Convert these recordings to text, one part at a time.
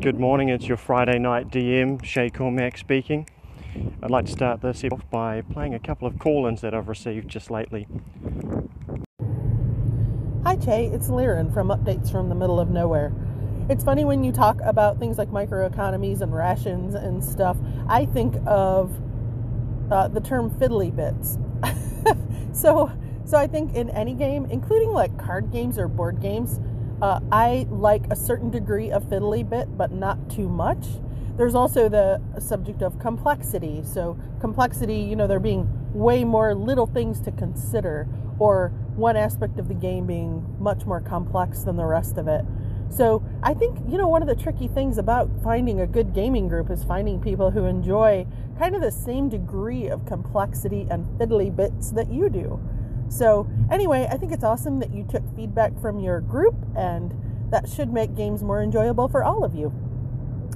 Good morning, it's your Friday night DM, Shay Cormack speaking. I'd like to start this off by playing a couple of call ins that I've received just lately. Hi, Che, it's Liren from Updates from the Middle of Nowhere. It's funny when you talk about things like microeconomies and rations and stuff, I think of uh, the term fiddly bits. so, so I think in any game, including like card games or board games, uh, I like a certain degree of fiddly bit, but not too much. There's also the subject of complexity. So, complexity, you know, there being way more little things to consider, or one aspect of the game being much more complex than the rest of it. So, I think, you know, one of the tricky things about finding a good gaming group is finding people who enjoy kind of the same degree of complexity and fiddly bits that you do. So, anyway, I think it's awesome that you took feedback from your group, and that should make games more enjoyable for all of you.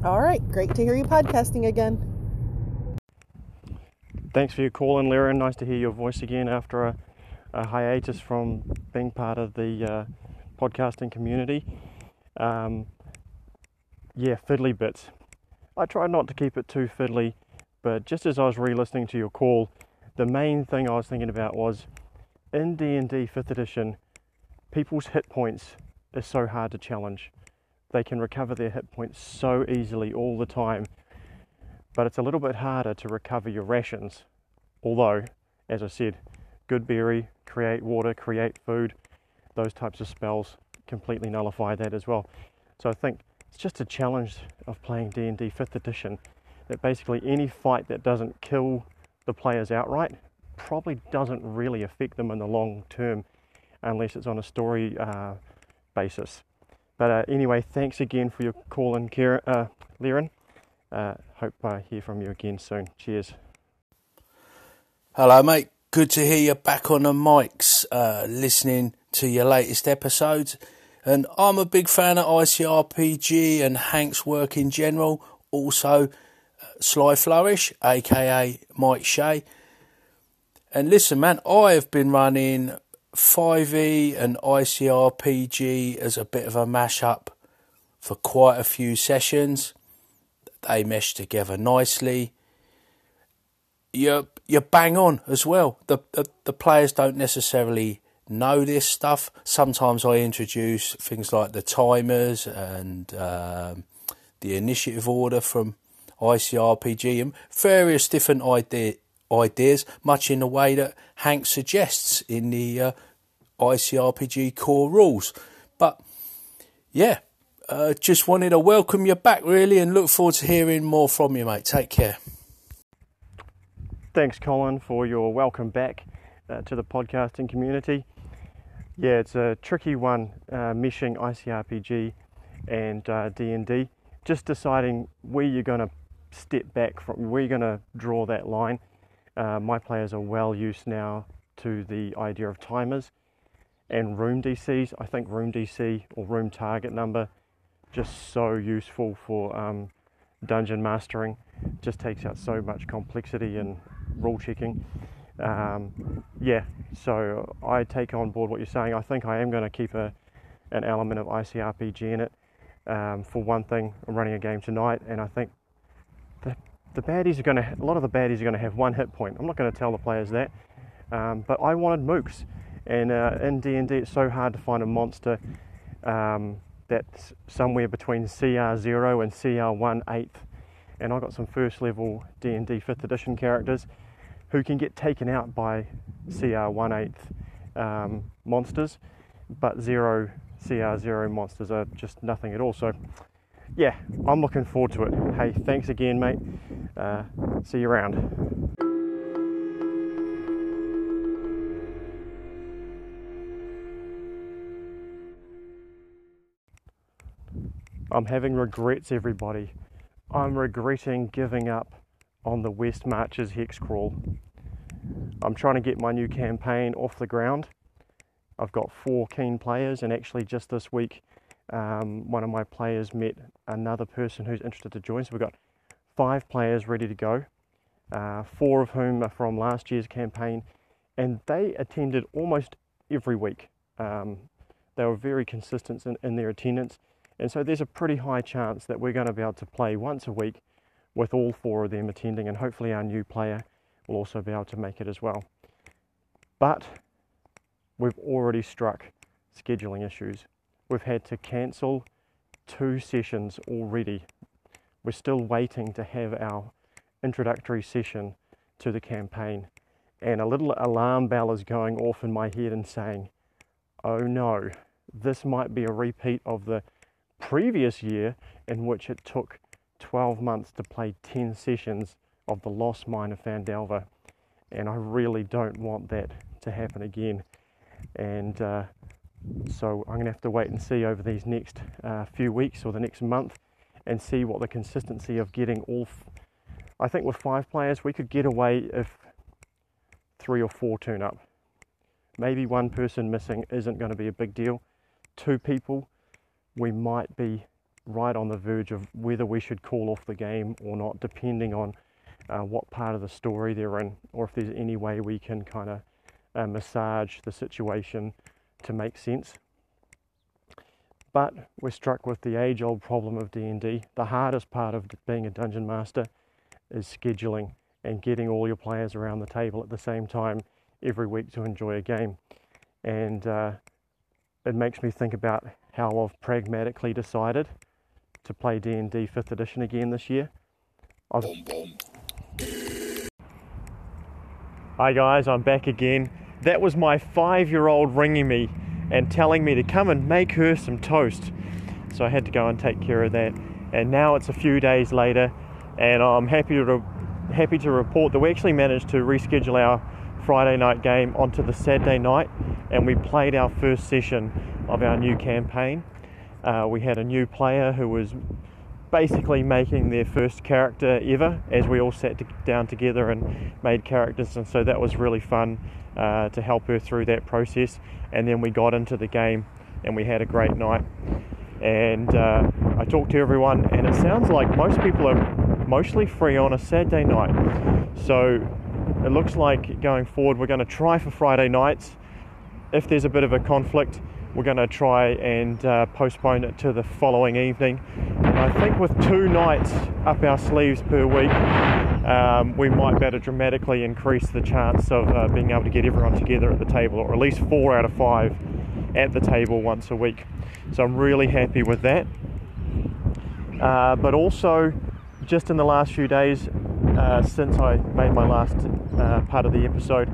All right, great to hear you podcasting again. Thanks for your call in, Lyra. Nice to hear your voice again after a, a hiatus from being part of the uh, podcasting community. Um, yeah, fiddly bits. I try not to keep it too fiddly, but just as I was re-listening to your call, the main thing I was thinking about was in D&D 5th edition, people's hit points is so hard to challenge. They can recover their hit points so easily all the time, but it's a little bit harder to recover your rations. Although, as I said, goodberry, create water, create food, those types of spells completely nullify that as well. So I think it's just a challenge of playing D&D 5th edition that basically any fight that doesn't kill the players outright probably doesn't really affect them in the long term unless it's on a story uh, basis. But uh, anyway, thanks again for your call in, Kieran, uh. Uh, hope I hear from you again soon. Cheers. Hello, mate. Good to hear you back on the mics, uh, listening to your latest episodes. And I'm a big fan of ICRPG and Hank's work in general. Also, uh, Sly Flourish, aka Mike Shea. And listen, man, I have been running 5e and ICRPG as a bit of a mashup for quite a few sessions. They mesh together nicely. You're, you're bang on as well. The, the, the players don't necessarily know this stuff. Sometimes I introduce things like the timers and um, the initiative order from ICRPG and various different idea, ideas, much in the way that Hank suggests in the uh, ICRPG core rules. But yeah, uh, just wanted to welcome you back really and look forward to hearing more from you, mate. Take care. Thanks, Colin, for your welcome back uh, to the podcasting community. Yeah, it's a tricky one, uh, meshing ICRPG and D&D. Uh, just deciding where you're going to step back from, where you're going to draw that line uh, my players are well used now to the idea of timers and room DCs. I think room DC or room target number just so useful for um, dungeon mastering. Just takes out so much complexity and rule checking. Um, yeah, so I take on board what you're saying. I think I am going to keep a, an element of ICRPG in it. Um, for one thing, I'm running a game tonight, and I think the baddies are going to, a lot of the baddies are going to have one hit point. I'm not going to tell the players that, um, but I wanted mooks, and uh, in D&D it's so hard to find a monster um, that's somewhere between CR zero and CR one eighth, and I got some first level D&D fifth edition characters who can get taken out by CR one eighth um, monsters, but zero CR zero monsters are just nothing at all. So yeah, I'm looking forward to it. Hey, thanks again, mate. Uh, see you around. I'm having regrets, everybody. I'm regretting giving up on the West Marches Hex Crawl. I'm trying to get my new campaign off the ground. I've got four keen players, and actually, just this week, um, one of my players met another person who's interested to join. So we've got five players ready to go, uh, four of whom are from last year's campaign, and they attended almost every week. Um, they were very consistent in, in, their attendance, And so there's a pretty high chance that we're going to be able to play once a week with all four of them attending, and hopefully our new player will also be able to make it as well. But we've already struck scheduling issues. We've had to cancel two sessions already. We're still waiting to have our introductory session to the campaign, and a little alarm bell is going off in my head and saying, oh no, this might be a repeat of the previous year in which it took 12 months to play 10 sessions of the Lost Mine of Phandelver. And I really don't want that to happen again. And uh, so I'm going to have to wait and see over these next uh, few weeks or the next month and see what the consistency of getting all. F- I think with five players, we could get away if three or four turn up. Maybe one person missing isn't going to be a big deal. Two people, we might be right on the verge of whether we should call off the game or not, depending on uh, what part of the story they're in, or if there's any way we can kind of uh, massage the situation to make sense. But we're struck with the age-old problem of D&D. The hardest part of being a dungeon master is scheduling and getting all your players around the table at the same time every week to enjoy a game. And uh, it makes me think about how I've pragmatically decided to play D&D 5th edition again this year. I've... Hi guys, I'm back again. That was my five-year-old ringing me and telling me to come and make her some toast. So I had to go and take care of that. And now it's a few days later, and I'm happy to happy to report that we actually managed to reschedule our Friday night game onto the Saturday night, and we played our first session of our new campaign. Uh, we had a new player who was basically making their first character ever as we all sat down together and made characters, and so that was really fun uh, to help her through that process. And then we got into the game and we had a great night. And uh, I talked to everyone, and it sounds like most people are mostly free on a Saturday night. So it looks like going forward, we're going to try for Friday nights. If there's a bit of a conflict, we're going to try and uh, postpone it to the following evening. I think with two nights up our sleeves per week, um, we might be able to dramatically increase the chance of uh, being able to get everyone together at the table, or at least four out of five at the table once a week. So I'm really happy with that. Uh, but also, just in the last few days, uh, since I made my last uh, part of the episode,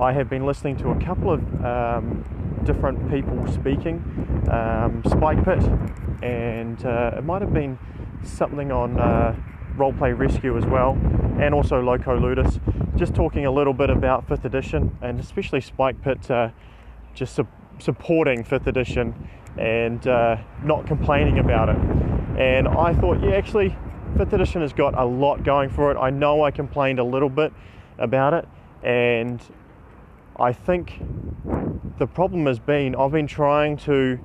I have been listening to a couple of um, different people speaking. Um, Spike Pit, and uh, it might have been something on uh, Roleplay Rescue as well, and also Loco Ludus, just talking a little bit about 5th edition, and especially Spike Pit uh, just su- supporting 5th edition and uh, not complaining about it. And I thought, yeah, actually, 5th edition has got a lot going for it. I know I complained a little bit about it, and I think the problem has been I've been trying to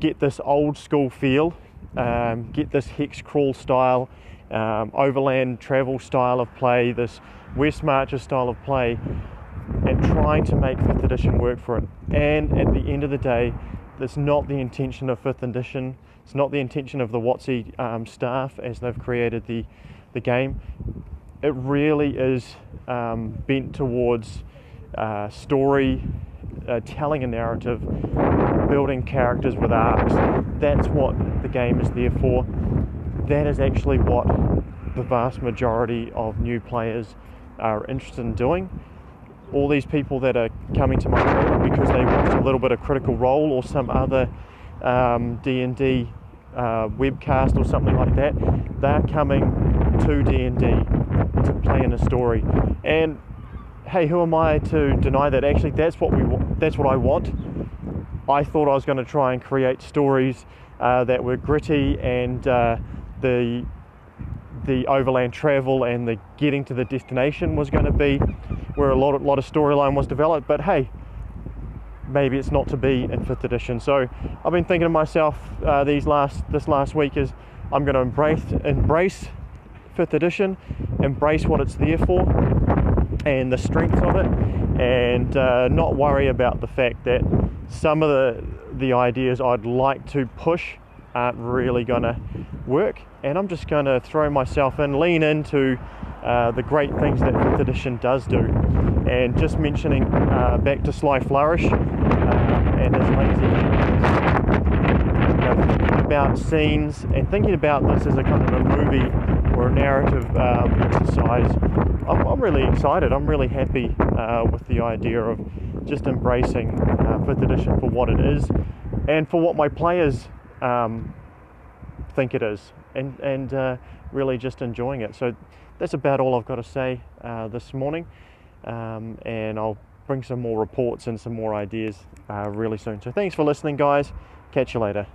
get this old school feel, um, get this hex crawl style, um, overland travel style of play, this West Marcher style of play, and trying to make 5th edition work for it. And at the end of the day, that's not the intention of 5th edition. It's not the intention of the WotC um, staff as they've created the, the game. It really is um, bent towards uh, story, uh, telling a narrative, building characters with arcs. That's what the game is there for. That is actually what the vast majority of new players are interested in doing. All these people that are coming to my table because they watched a little bit of Critical Role or some other um, D&D uh, webcast or something like that, they're coming to D&D to play in a story. And hey, who am I to deny that? Actually, that's what we. That's what I want. I thought I was going to try and create stories uh, that were gritty and uh, the the overland travel and the getting to the destination was going to be where a lot of, lot of storyline was developed. But hey, maybe it's not to be in fifth edition. So I've been thinking to myself uh, these last this last week is I'm going to embrace embrace fifth edition, embrace what it's there for, and the strengths of it, and uh, not worry about the fact that some of the the ideas I'd like to push aren't really going to work, and I'm just going to throw myself in, lean into uh, the great things that fifth edition does do. And just mentioning uh, back to Sly Flourish uh, and his lazy about scenes and thinking about this as a kind of a movie or a narrative um, exercise, I'm, I'm, really excited. I'm really happy uh, with the idea of just embracing uh, 5th edition for what it is and for what my players um, think it is and, and uh, really just enjoying it. So that's about all I've got to say uh, this morning. Um, and I'll bring some more reports and some more ideas uh, really soon. So thanks for listening, guys. Catch you later.